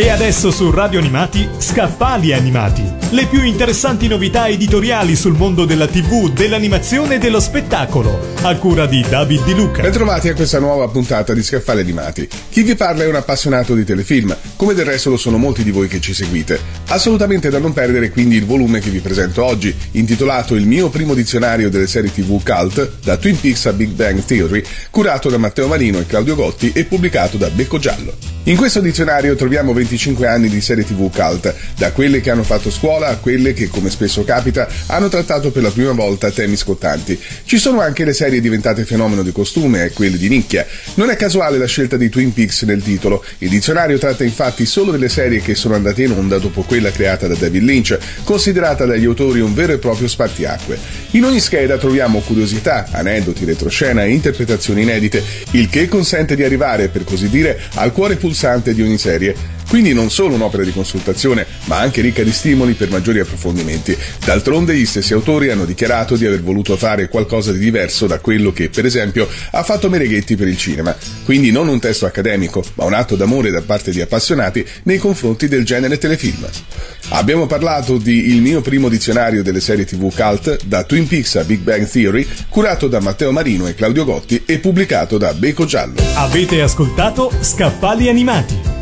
E adesso su Radio Animati, Scaffali Animati. Le più interessanti novità editoriali sul mondo della TV, dell'animazione e dello spettacolo. A cura di David Di Luca. Bentrovati a questa nuova puntata di Scaffali Animati. Chi vi parla è un appassionato di telefilm, come del resto lo sono molti di voi che ci seguite. Assolutamente da non perdere quindi il volume che vi presento oggi, intitolato Il mio primo dizionario delle serie TV cult, da Twin Peaks a Big Bang Theory, curato da Matteo Marino e Claudio Gotti e pubblicato da Becco Giallo. In questo dizionario troviamo 25 anni di serie TV cult, da quelle che hanno fatto scuola a quelle che, come spesso capita, hanno trattato per la prima volta temi scottanti. Ci sono anche le serie diventate fenomeno di costume e quelle di nicchia. Non è casuale la scelta di Twin Peaks nel titolo. Il dizionario tratta infatti solo delle serie che sono andate in onda dopo quella creata da David Lynch, considerata dagli autori un vero e proprio spartiacque. In ogni scheda troviamo curiosità, aneddoti, retroscena e interpretazioni inedite, il che consente di arrivare, per così dire, al cuore pulsante pulsante di ogni serie. Quindi non solo un'opera di consultazione, ma anche ricca di stimoli per maggiori approfondimenti. D'altronde gli stessi autori hanno dichiarato di aver voluto fare qualcosa di diverso da quello che, per esempio, ha fatto Mereghetti per il cinema. Quindi non un testo accademico, ma un atto d'amore da parte di appassionati nei confronti del genere telefilm. Abbiamo parlato di Il mio primo dizionario delle serie TV cult, da Twin Peaks a Big Bang Theory, curato da Matteo Marino e Claudio Gotti e pubblicato da Beco Giallo. Avete ascoltato Scaffali Animati